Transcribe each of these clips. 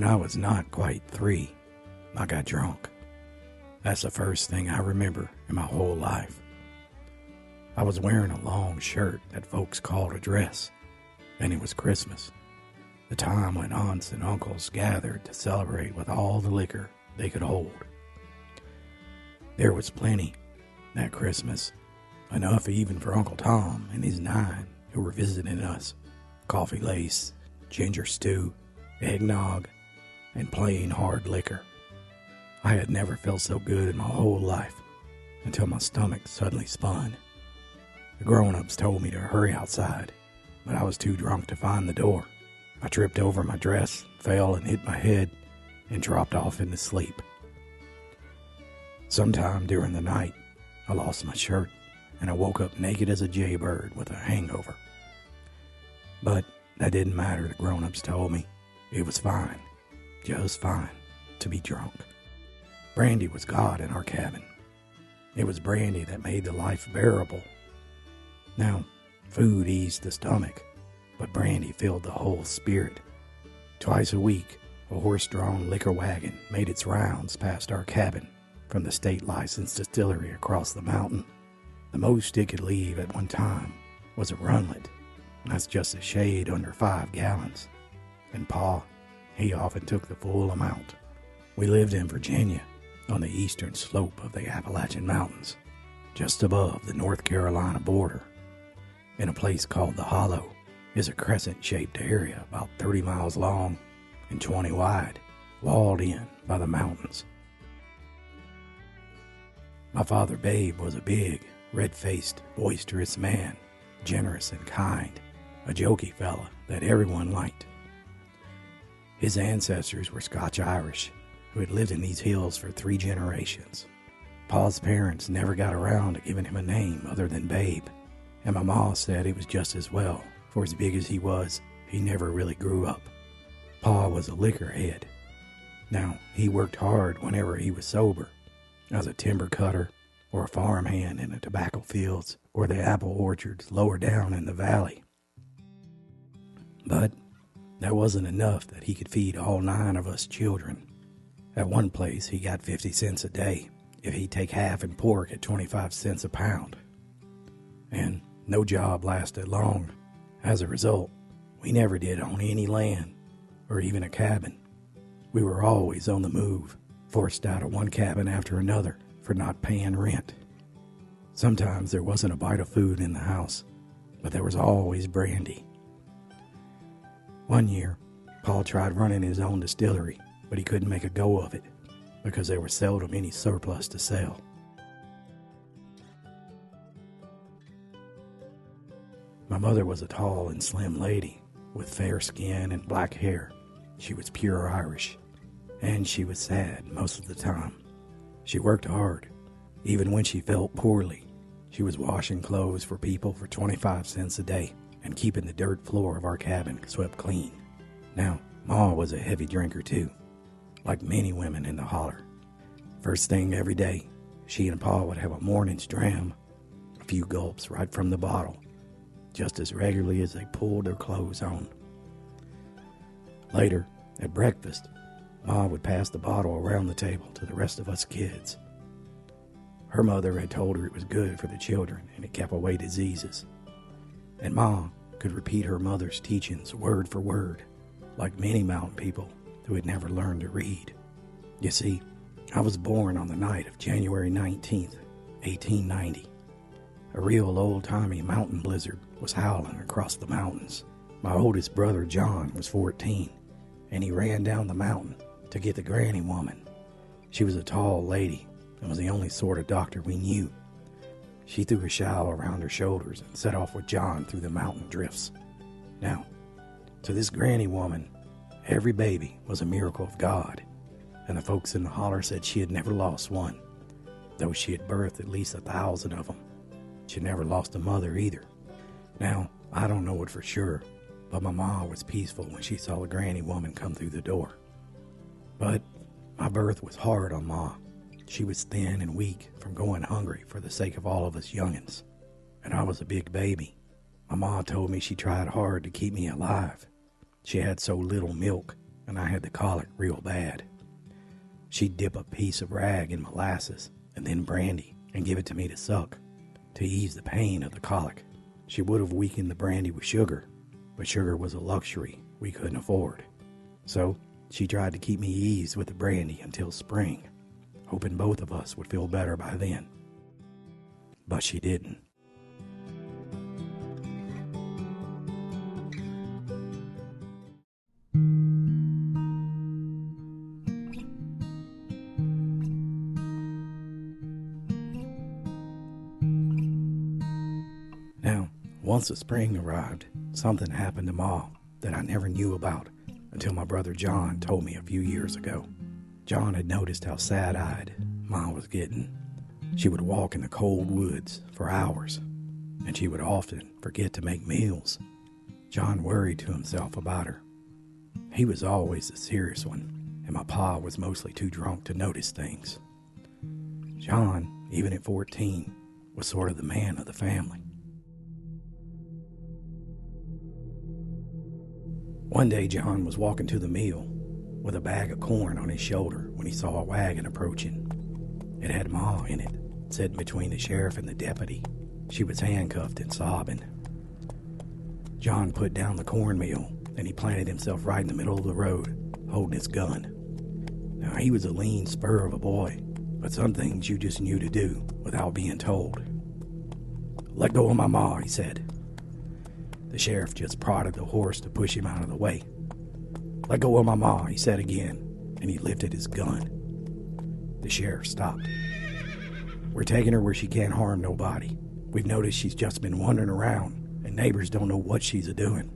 When I was not quite three, I got drunk. That's the first thing I remember in my whole life. I was wearing a long shirt that folks called a dress, and it was Christmas, the time when aunts and uncles gathered to celebrate with all the liquor they could hold. There was plenty that Christmas, enough even for Uncle Tom and his nine who were visiting us coffee lace, ginger stew, eggnog, and plain hard liquor. I had never felt so good in my whole life until my stomach suddenly spun. The grown ups told me to hurry outside, but I was too drunk to find the door. I tripped over my dress, fell and hit my head, and dropped off into sleep. Sometime during the night, I lost my shirt and I woke up naked as a jaybird with a hangover. But that didn't matter, the grown ups told me. It was fine, just fine, to be drunk. Brandy was God in our cabin. It was brandy that made the life bearable. Now, food eased the stomach, but brandy filled the whole spirit. Twice a week, a horse drawn liquor wagon made its rounds past our cabin from the state licensed distillery across the mountain. The most it could leave at one time was a runlet. That's just a shade under five gallons. And Pa, he often took the full amount. We lived in Virginia, on the eastern slope of the Appalachian Mountains, just above the North Carolina border. In a place called the Hollow is a crescent shaped area about 30 miles long and 20 wide, walled in by the mountains. My father, Babe, was a big, red faced, boisterous man, generous and kind, a jokey fella that everyone liked. His ancestors were Scotch Irish, who had lived in these hills for three generations. Pa's parents never got around to giving him a name other than Babe, and my ma said it was just as well, for as big as he was, he never really grew up. Pa was a liquor head. Now, he worked hard whenever he was sober, as a timber cutter or a farmhand in the tobacco fields or the apple orchards lower down in the valley. But that wasn't enough that he could feed all nine of us children. At one place, he got 50 cents a day if he'd take half in pork at 25 cents a pound. And no job lasted long. As a result, we never did own any land or even a cabin. We were always on the move, forced out of one cabin after another for not paying rent. Sometimes there wasn't a bite of food in the house, but there was always brandy. One year, Pa tried running his own distillery, but he couldn't make a go of it because there was seldom any surplus to sell. My mother was a tall and slim lady with fair skin and black hair. She was pure Irish, and she was sad most of the time. She worked hard, even when she felt poorly. She was washing clothes for people for 25 cents a day and keeping the dirt floor of our cabin swept clean. Now, Ma was a heavy drinker too, like many women in the holler. First thing every day, she and Pa would have a morning's dram, a few gulps right from the bottle, just as regularly as they pulled their clothes on. Later, at breakfast, Ma would pass the bottle around the table to the rest of us kids. Her mother had told her it was good for the children and it kept away diseases. And Ma could repeat her mother's teachings word for word, like many mountain people who had never learned to read. You see, I was born on the night of January 19th, 1890. A real old timey mountain blizzard was howling across the mountains. My oldest brother John was 14, and he ran down the mountain to get the granny woman. She was a tall lady and was the only sort of doctor we knew. She threw a shawl around her shoulders and set off with John through the mountain drifts. Now, to this granny woman, every baby was a miracle of God, and the folks in the holler said she had never lost one, though she had birthed at least a thousand of them. She never lost a mother either. Now, I don't know it for sure, but my ma was peaceful when she saw the granny woman come through the door. But my birth was hard on Ma. She was thin and weak from going hungry for the sake of all of us youngins. And I was a big baby. My ma told me she tried hard to keep me alive. She had so little milk, and I had the colic real bad. She'd dip a piece of rag in molasses and then brandy and give it to me to suck to ease the pain of the colic. She would have weakened the brandy with sugar, but sugar was a luxury we couldn't afford. So she tried to keep me eased with the brandy until spring, hoping both of us would feel better by then. But she didn't. Now, once the spring arrived, something happened to Ma that I never knew about until my brother John told me a few years ago. John had noticed how sad eyed Ma was getting. She would walk in the cold woods for hours, and she would often forget to make meals. John worried to himself about her. He was always the serious one, and my pa was mostly too drunk to notice things. John, even at 14, was sort of the man of the family. One day, John was walking to the mill with a bag of corn on his shoulder when he saw a wagon approaching. It had Ma in it, sitting between the sheriff and the deputy. She was handcuffed and sobbing. John put down the cornmeal and he planted himself right in the middle of the road, holding his gun. Now, he was a lean spur of a boy, but some things you just knew to do without being told. Let go of my ma, he said. The sheriff just prodded the horse to push him out of the way. Let go of my ma, he said again, and he lifted his gun. The sheriff stopped. We're taking her where she can't harm nobody. We've noticed she's just been wandering around, and neighbors don't know what she's a doing.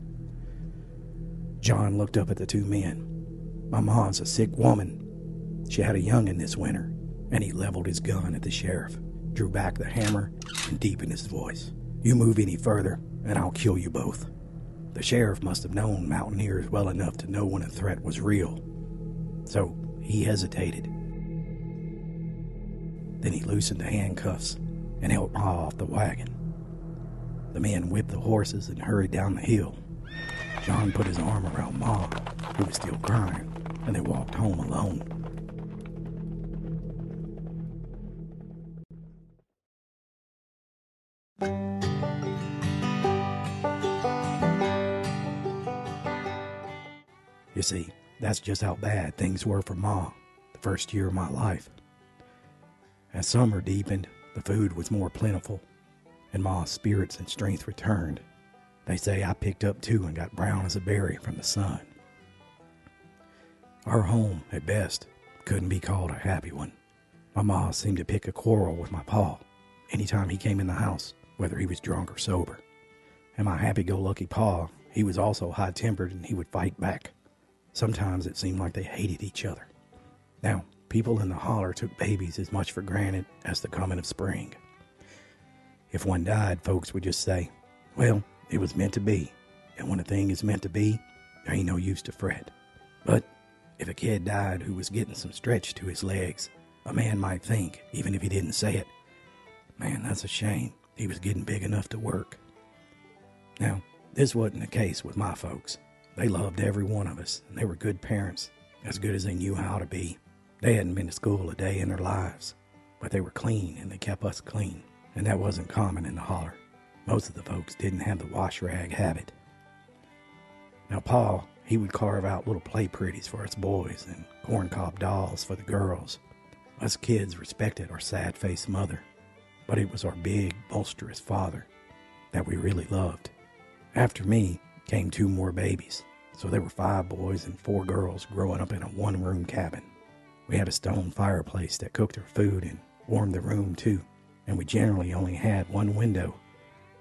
John looked up at the two men. My ma's a sick woman. She had a youngin' this winter, and he leveled his gun at the sheriff, drew back the hammer, and deepened his voice. You move any further, and I'll kill you both. The sheriff must have known mountaineers well enough to know when a threat was real. So he hesitated. Then he loosened the handcuffs and helped Ma off the wagon. The men whipped the horses and hurried down the hill. John put his arm around Ma, who was still crying, and they walked home alone. See, that's just how bad things were for Ma the first year of my life. As summer deepened, the food was more plentiful, and Ma's spirits and strength returned. They say I picked up too and got brown as a berry from the sun. Our home, at best, couldn't be called a happy one. My ma seemed to pick a quarrel with my pa anytime he came in the house, whether he was drunk or sober. And my happy go lucky pa, he was also high tempered and he would fight back. Sometimes it seemed like they hated each other. Now, people in the holler took babies as much for granted as the coming of spring. If one died, folks would just say, Well, it was meant to be, and when a thing is meant to be, there ain't no use to fret. But if a kid died who was getting some stretch to his legs, a man might think, even if he didn't say it, Man, that's a shame. He was getting big enough to work. Now, this wasn't the case with my folks. They loved every one of us, and they were good parents, as good as they knew how to be. They hadn't been to school a day in their lives, but they were clean and they kept us clean, and that wasn't common in the holler. Most of the folks didn't have the wash rag habit. Now, Pa, he would carve out little play pretties for us boys and corncob dolls for the girls. Us kids respected our sad faced mother, but it was our big, bolsterous father that we really loved. After me came two more babies, so there were five boys and four girls growing up in a one room cabin. We had a stone fireplace that cooked our food and warmed the room too, and we generally only had one window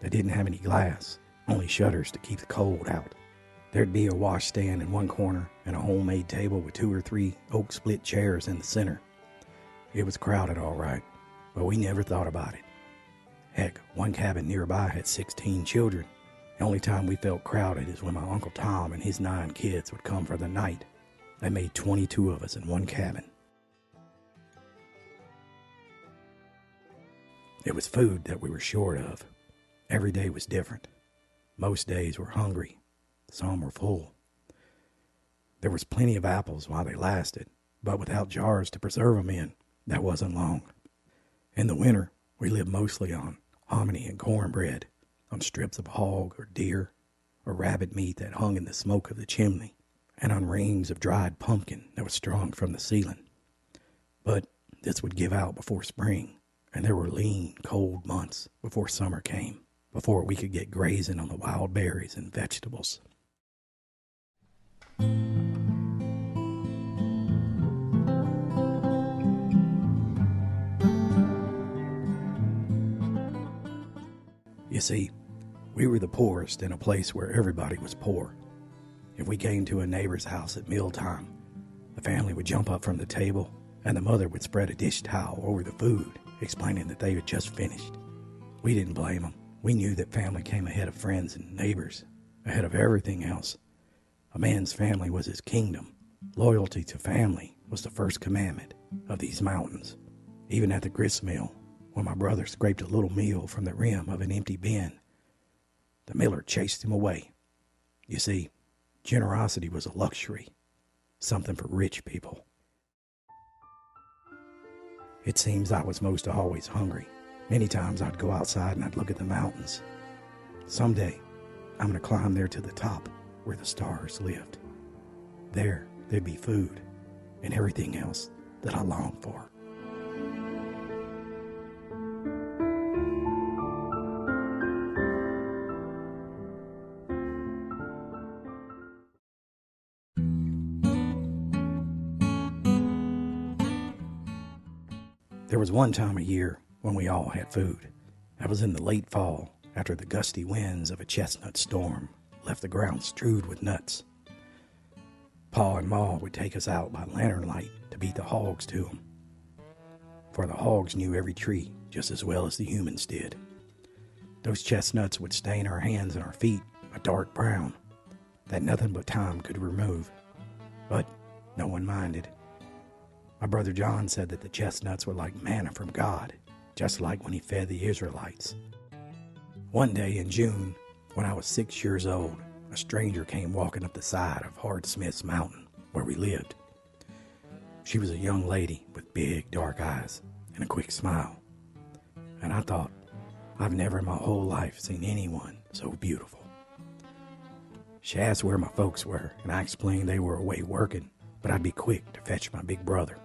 that didn't have any glass, only shutters to keep the cold out. There'd be a washstand in one corner and a homemade table with two or three oak split chairs in the center. It was crowded, all right, but we never thought about it. Heck, one cabin nearby had 16 children. The only time we felt crowded is when my Uncle Tom and his nine kids would come for the night. They made 22 of us in one cabin. It was food that we were short of. Every day was different. Most days were hungry, some were full. There was plenty of apples while they lasted, but without jars to preserve preserve 'em in, that wasn't long. In the winter, we lived mostly on hominy and cornbread, on strips of hog or deer or rabbit meat that hung in the smoke of the chimney, and on rings of dried pumpkin that was strung from the ceiling. But this would give out before spring, and there were lean, cold months before summer came, before we could get grazing on the wild berries and vegetables. You see, we were the poorest in a place where everybody was poor. If we came to a neighbor's house at mealtime, the family would jump up from the table and the mother would spread a dish towel over the food, explaining that they had just finished. We didn't blame them. We knew that family came ahead of friends and neighbors, ahead of everything else. A man's family was his kingdom. Loyalty to family was the first commandment of these mountains. Even at the grist mill, when my brother scraped a little meal from the rim of an empty bin, the miller chased him away. You see, generosity was a luxury, something for rich people. It seems I was most always hungry. Many times I'd go outside and I'd look at the mountains. Someday, I'm going to climb there to the top where the stars lived. There, there'd be food and everything else that I longed for. One time a year when we all had food. That was in the late fall, after the gusty winds of a chestnut storm left the ground strewed with nuts. Pa and Ma would take us out by lantern light to beat the hogs to 'em. For the hogs knew every tree just as well as the humans did. Those chestnuts would stain our hands and our feet a dark brown that nothing but time could remove. But no one minded. My brother John said that the chestnuts were like manna from God, just like when he fed the Israelites. One day in June, when I was six years old, a stranger came walking up the side of Hard Smith's Mountain, where we lived. She was a young lady with big dark eyes and a quick smile. And I thought, I've never in my whole life seen anyone so beautiful. She asked where my folks were, and I explained they were away working, but I'd be quick to fetch my big brother.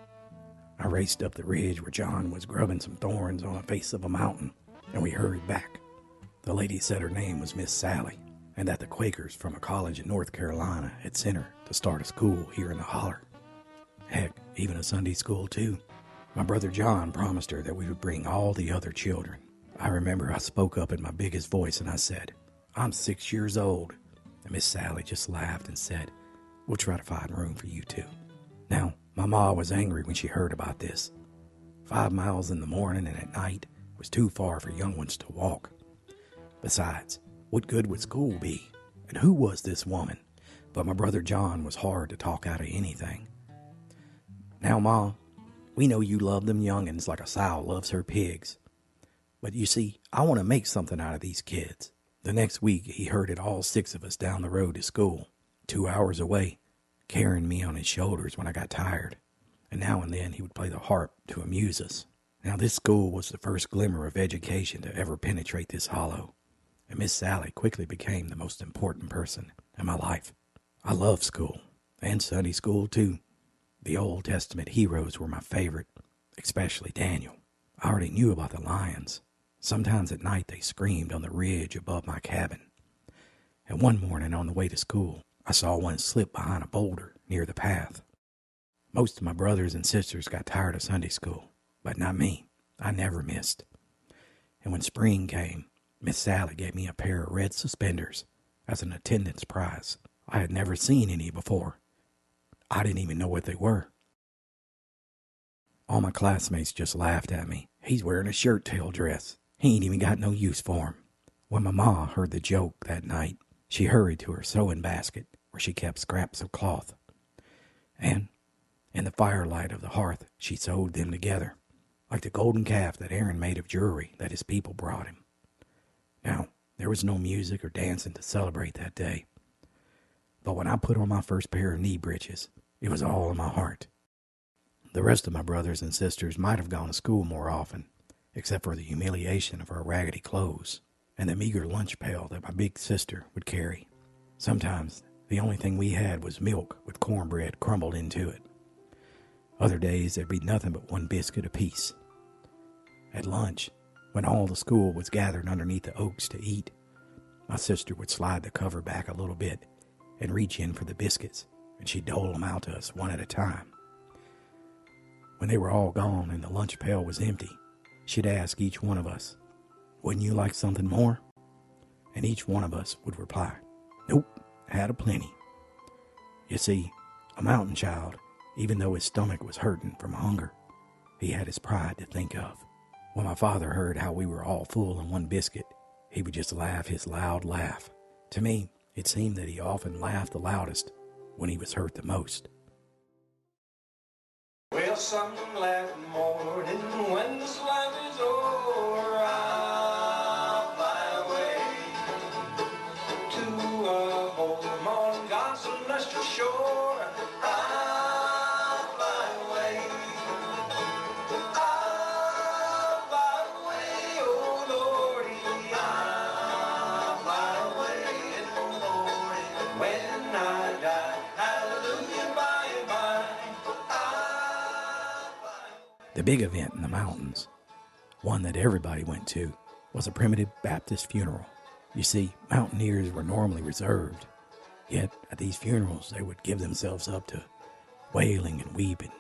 I raced up the ridge where John was grubbing some thorns on the face of a mountain, and we hurried back. The lady said her name was Miss Sally, and that the Quakers from a college in North Carolina had sent her to start a school here in the holler. Heck, even a Sunday school, too. My brother John promised her that we would bring all the other children. I remember I spoke up in my biggest voice and I said, I'm six years old. And Miss Sally just laughed and said, We'll try to find room for you too. Now, my ma was angry when she heard about this. Five miles in the morning and at night was too far for young ones to walk. Besides, what good would school be? And who was this woman? But my brother John was hard to talk out of anything. Now, Ma, we know you love them young'uns like a sow loves her pigs. But you see, I want to make something out of these kids. The next week, he herded all six of us down the road to school, two hours away, carrying me on his shoulders when I got tired. And now and then he would play the harp to amuse us. Now, this school was the first glimmer of education to ever penetrate this hollow and Miss Sally quickly became the most important person in my life. I loved school, and Sunday school too. The Old Testament heroes were my favorite, especially Daniel. I already knew about the lions. Sometimes at night they screamed on the ridge above my cabin. And one morning on the way to school, I saw one slip behind a boulder near the path. Most of my brothers and sisters got tired of Sunday school, but not me. I never missed. And when spring came, Miss Sally gave me a pair of red suspenders as an attendance prize. I had never seen any before. I didn't even know what they were. All my classmates just laughed at me. He's wearing a shirt tail dress. He ain't even got no use for 'em. When my ma heard the joke that night, she hurried to her sewing basket where she kept scraps of cloth. And in the firelight of the hearth, she sewed them together, like the golden calf that Aaron made of jewelry that his people brought him. Now, there was no music or dancing to celebrate that day. But when I put on my first pair of knee breeches, it was all in my heart. The rest of my brothers and sisters might have gone to school more often, except for the humiliation of our raggedy clothes and the meager lunch pail that my big sister would carry. Sometimes the only thing we had was milk with cornbread crumbled into it. Other days there'd be nothing but one biscuit apiece. At lunch, when all the school was gathered underneath the oaks to eat, my sister would slide the cover back a little bit and reach in for the biscuits, and she'd dole them out to us one at a time. When they were all gone and the lunch pail was empty, she'd ask each one of us, Wouldn't you like something more? And each one of us would reply, had a plenty. You see, a mountain child, even though his stomach was hurting from hunger, he had his pride to think of. When my father heard how we were all full on one biscuit, he would just laugh his loud laugh. To me, it seemed that he often laughed the loudest when he was hurt the most. Well, some laugh morning when the slime is over. I'll big event in the mountains, one that everybody went to, was a primitive Baptist funeral. You see, mountaineers were normally reserved, yet at these funerals they would give themselves up to wailing and weeping.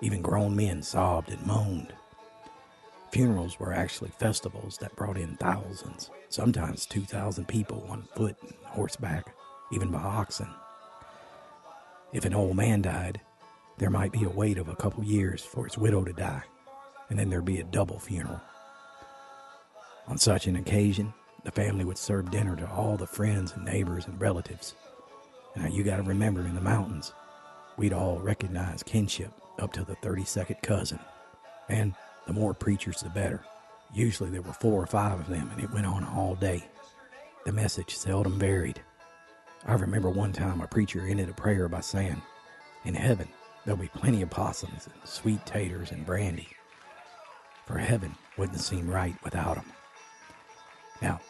Even grown men sobbed and moaned. Funerals were actually festivals that brought in thousands, sometimes 2,000 people on foot and horseback, even by oxen. If an old man died, there might be a wait of a couple years for his widow to die, and then there'd be a double funeral. On such an occasion, the family would serve dinner to all the friends and neighbors and relatives. Now you got to remember in the mountains, we'd all recognize kinship up to the 32nd cousin. And the more preachers, the better. Usually there were four or five of them, and it went on all day. The message seldom varied. I remember one time a preacher ended a prayer by saying, In heaven, there'll be plenty of possums and sweet taters and brandy. For heaven wouldn't seem right without 'em. Now,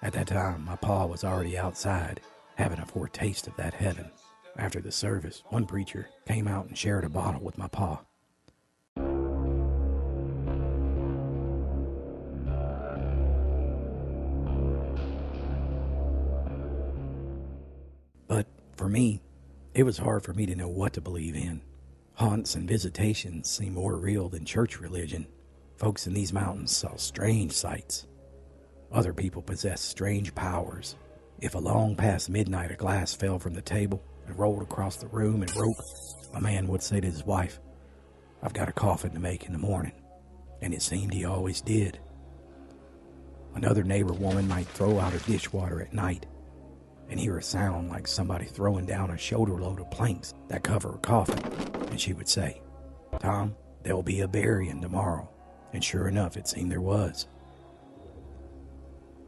at that time, my pa was already outside having a foretaste of that heaven. After the service, one preacher came out and shared a bottle with my pa. But for me, it was hard for me to know what to believe in. Haunts and visitations seem more real than church religion. Folks in these mountains saw strange sights. Other people possessed strange powers. If along past midnight a glass fell from the table and rolled across the room and broke, a man would say to his wife, I've got a coffin to make in the morning. And it seemed he always did. Another neighbor woman might throw out her dishwater at night and hear a sound like somebody throwing down a shoulder load of planks that cover a coffin, and she would say, Tom, there'll be a burying tomorrow. And sure enough, it seemed there was.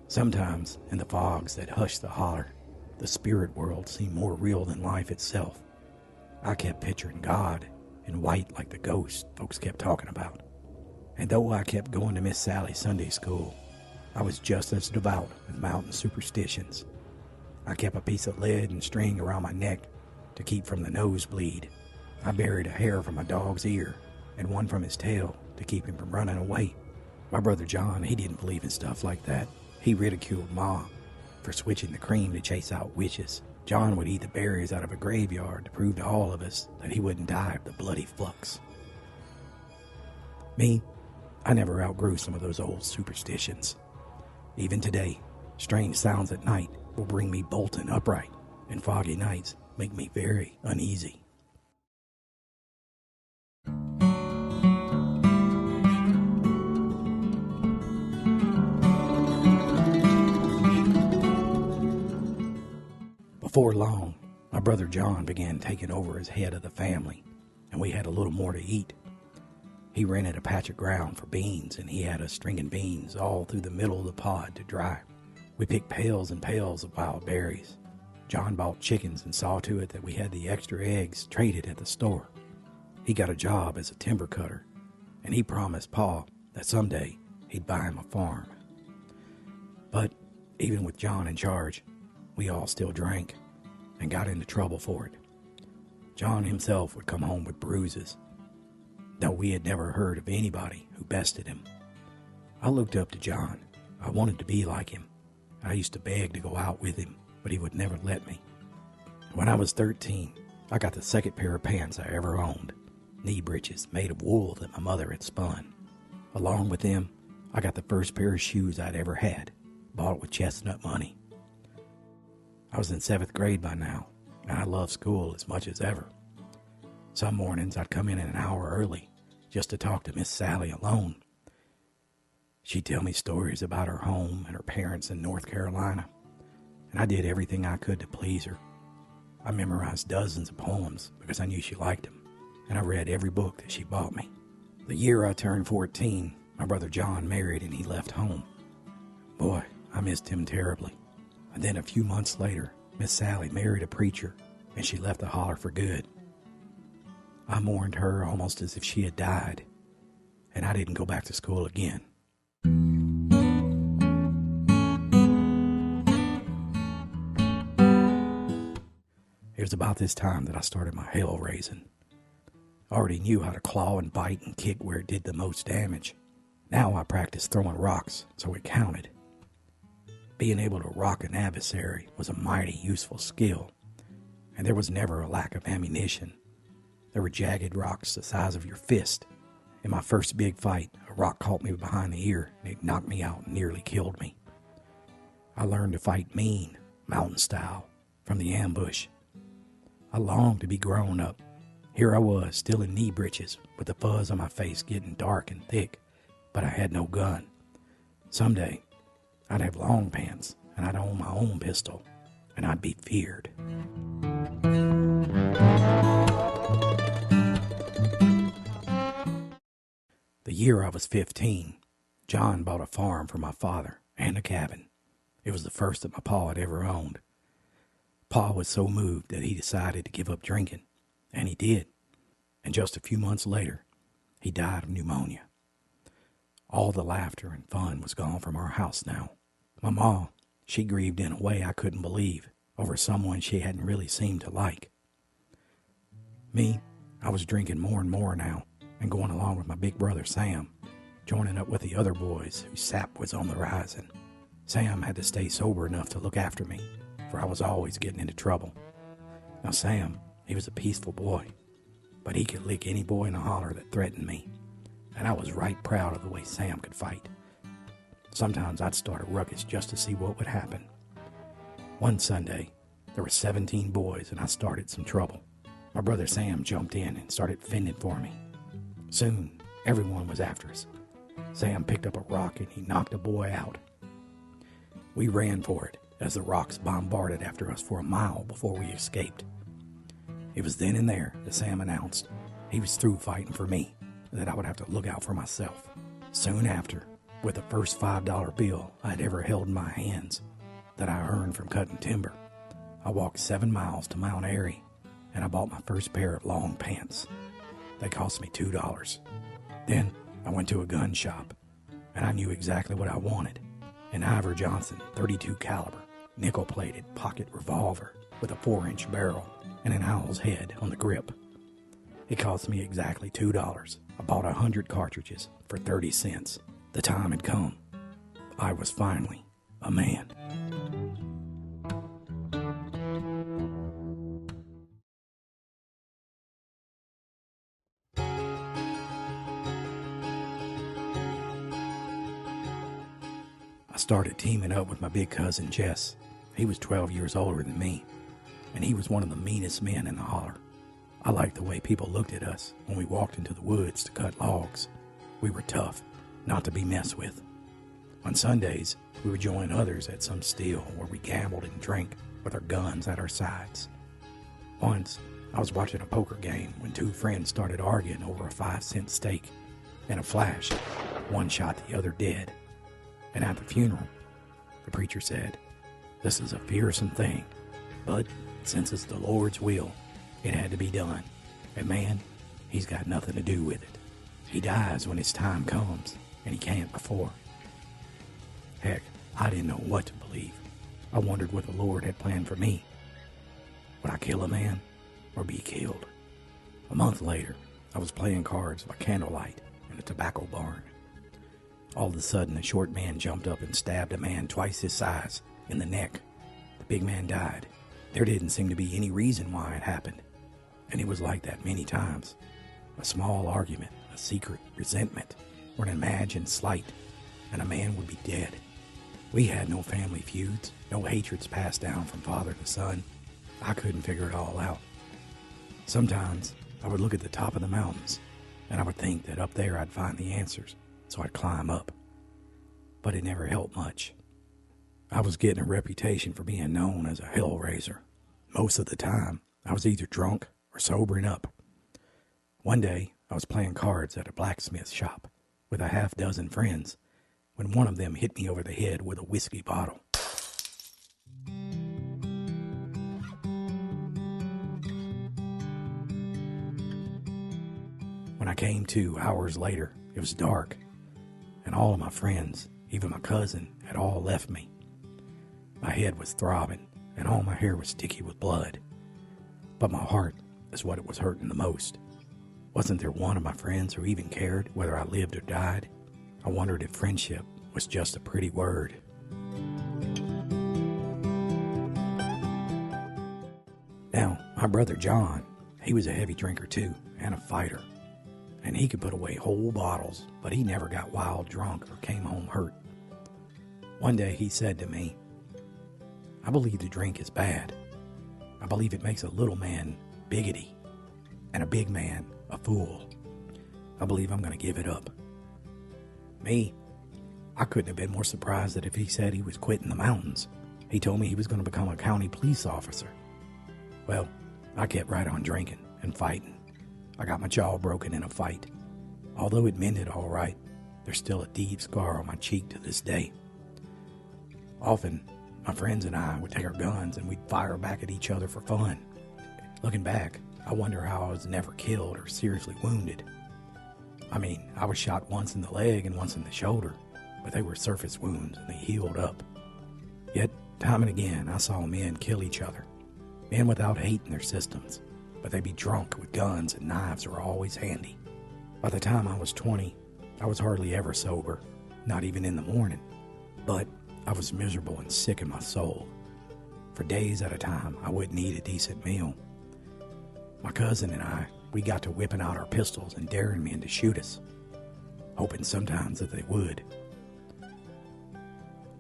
Sometimes, in the fogs that hushed the holler, the spirit world seemed more real than life itself. I kept picturing God in white like the ghost folks kept talking about. And though I kept going to Miss Sally's Sunday school, I was just as devout with mountain superstitions. I kept a piece of lead and string around my neck to keep from the nosebleed. I buried a hair from a dog's ear and one from his tail to keep him from running away. My brother John, he didn't believe in stuff like that. He ridiculed Ma for switching the cream to chase out witches. John would eat the berries out of a graveyard to prove to all of us that he wouldn't die of the bloody flux. Me, I never outgrew some of those old superstitions. Even today, strange sounds at night will bring me bolting upright, and foggy nights make me very uneasy. Before long, my brother John began taking over as head of the family, and we had a little more to eat. He rented a patch of ground for beans, and he had us stringing beans all through the middle of the pod to dry. We picked pails and pails of wild berries. John bought chickens and saw to it that we had the extra eggs traded at the store. He got a job as a timber cutter, and he promised Pa that someday he'd buy him a farm. But even with John in charge, we all still drank and got into trouble for it. John himself would come home with bruises, though we had never heard of anybody who bested him. I looked up to John. I wanted to be like him. I used to beg to go out with him, but he would never let me. When I was 13, I got the second pair of pants I ever owned knee breeches made of wool that my mother had spun. Along with them, I got the first pair of shoes I'd ever had, bought with chestnut money. I was in seventh grade by now, and I loved school as much as ever. Some mornings I'd come in an hour early just to talk to Miss Sally alone. She'd tell me stories about her home and her parents in North Carolina, and I did everything I could to please her. I memorized dozens of poems because I knew she liked them, and I read every book that she bought me. The year I turned 14, my brother John married and he left home. Boy, I missed him terribly. And then a few months later, Miss Sally married a preacher and she left the holler for good. I mourned her almost as if she had died, and I didn't go back to school again. It was about this time that I started my hell raising. I already knew how to claw and bite and kick where it did the most damage. Now I practiced throwing rocks, so it counted. Being able to rock an adversary was a mighty useful skill, and there was never a lack of ammunition. There were jagged rocks the size of your fist. In my first big fight, a rock caught me behind the ear and it knocked me out and nearly killed me. I learned to fight mean, mountain style, from the ambush. I longed to be grown up. Here I was, still in knee breeches, with the fuzz on my face getting dark and thick, but I had no gun. Someday, I'd have long pants, and I'd own my own pistol, and I'd be feared. The year I was 15, John bought a farm for my father and a cabin. It was the first that my pa had ever owned. Pa was so moved that he decided to give up drinking, and he did. And just a few months later, he died of pneumonia. All the laughter and fun was gone from our house now. My ma, she grieved in a way I couldn't believe over someone she hadn't really seemed to like. Me, I was drinking more and more now and going along with my big brother Sam, joining up with the other boys whose sap was on the rising. Sam had to stay sober enough to look after me, for I was always getting into trouble. Now, Sam, he was a peaceful boy, but he could lick any boy in a holler that threatened me, and I was right proud of the way Sam could fight. Sometimes I'd start a ruckus just to see what would happen. One Sunday, there were 17 boys, and I started some trouble. My brother Sam jumped in and started fending for me. Soon, everyone was after us. Sam picked up a rock and he knocked a boy out. We ran for it as the rocks bombarded after us for a mile before we escaped. It was then and there that Sam announced he was through fighting for me, and that I would have to look out for myself. Soon after, with the first $5 bill I'd ever held in my hands that I earned from cutting timber, I walked seven miles to Mount Airy and I bought my first pair of long pants. They cost me $2. Then I went to a gun shop and I knew exactly what I wanted an Iver Johnson 32 caliber nickel plated pocket revolver with a 4 inch barrel and an owl's head on the grip. It cost me exactly $2. I bought a hundred cartridges for 30 cents. The time had come. I was finally a man. I started teaming up with my big cousin Jess. He was 12 years older than me, and he was one of the meanest men in the holler. I liked the way people looked at us when we walked into the woods to cut logs. We were tough, not to be messed with. On Sundays, we would join others at some still where we gambled and drank with our guns at our sides. Once, I was watching a poker game when two friends started arguing over a five cent stake. In a flash, one shot the other dead. And at the funeral, the preacher said, This is a fearsome thing. But since it's the Lord's will, it had to be done. And man, he's got nothing to do with it. He dies when his time comes, and he can't before. Heck, I didn't know what to believe. I wondered what the Lord had planned for me. Would I kill a man or be killed? A month later, I was playing cards by candlelight in a tobacco barn. All of a sudden, a short man jumped up and stabbed a man twice his size in the neck. The big man died. There didn't seem to be any reason why it happened. And it was like that many times. A small argument, a secret resentment, or an imagined slight, and a man would be dead. We had no family feuds, no hatreds passed down from father to son. I couldn't figure it all out. Sometimes I would look at the top of the mountains, and I would think that up there I'd find the answers, so I'd climb up. But it never helped much. I was getting a reputation for being known as a hell raiser. Most of the time, I was either drunk or sobering up. One day, I was playing cards at a blacksmith shop with a half dozen friends when one of them hit me over the head with a whiskey bottle. When I came to hours later, it was dark, and all of my friends, even my cousin, had all left me. My head was throbbing, and all my hair was sticky with blood. But my heart is what it was hurting the most. Wasn't there one of my friends who even cared whether I lived or died? I wondered if friendship was just a pretty word. Now, my brother John, he was a heavy drinker too, and a fighter. And he could put away whole bottles, but he never got wild drunk or came home hurt. One day he said to me, I believe the drink is bad. I believe it makes a little man biggity and a big man a fool. I believe I'm going to give it up. Me, I couldn't have been more surprised that if he said he was quitting the mountains. He told me he was going to become a county police officer. Well, I kept right on drinking and fighting. I got my jaw broken in a fight. Although it mended all right, there's still a deep scar on my cheek to this day. Often, my friends and I would take our guns and we'd fire back at each other for fun. Looking back, I wonder how I was never killed or seriously wounded. I mean, I was shot once in the leg and once in the shoulder, but they were surface wounds and they healed up. Yet, time and again, I saw men kill each other. Men without hate in their systems, but they'd be drunk with guns and knives were always handy. By the time I was 20, I was hardly ever sober, not even in the morning. But I was miserable and sick in my soul. For days at a time, I wouldn't eat a decent meal. My cousin and I, we got to whipping out our pistols and daring men to shoot us, hoping sometimes that they would.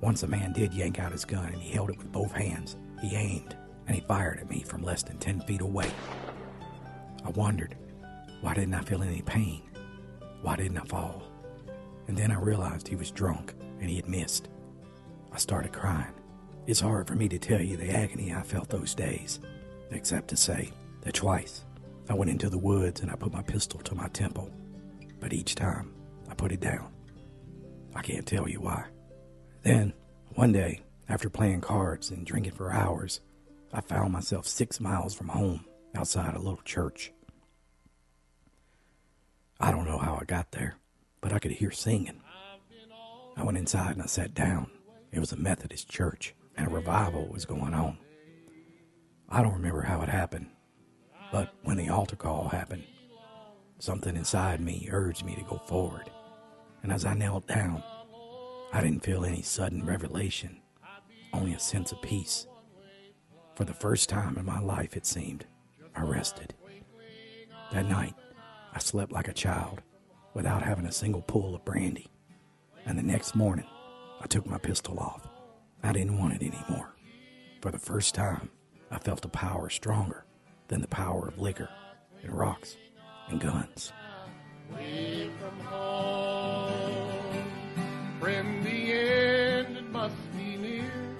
Once a man did yank out his gun and he held it with both hands. He aimed and he fired at me from less than 10 feet away. I wondered, why didn't I feel any pain? Why didn't I fall? And then I realized he was drunk and he had missed. I started crying. It's hard for me to tell you the agony I felt those days, except to say that twice I went into the woods and I put my pistol to my temple. But each time I put it down. I can't tell you why. Then, one day, after playing cards and drinking for hours, I found myself six miles from home outside a little church. I don't know how I got there, but I could hear singing. I went inside and I sat down. It was a Methodist church, and a revival was going on. I don't remember how it happened, but when the altar call happened, something inside me urged me to go forward. And as I knelt down, I didn't feel any sudden revelation, only a sense of peace. For the first time in my life, it seemed, I rested. That night, I slept like a child without having a single pull of brandy. And the next morning, I took my pistol off. I didn't want it anymore. For the first time, I felt a power stronger than the power of liquor and rocks and guns. The end it must be near,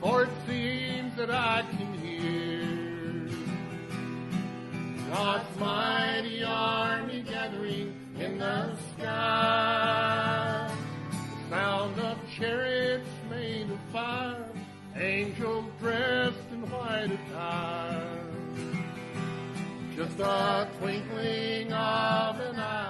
for it seems that I can hear God's mighty army gathering in the sky. The sound of chariots made of fire, angels dressed in white at a time. Just a twinkling of an eye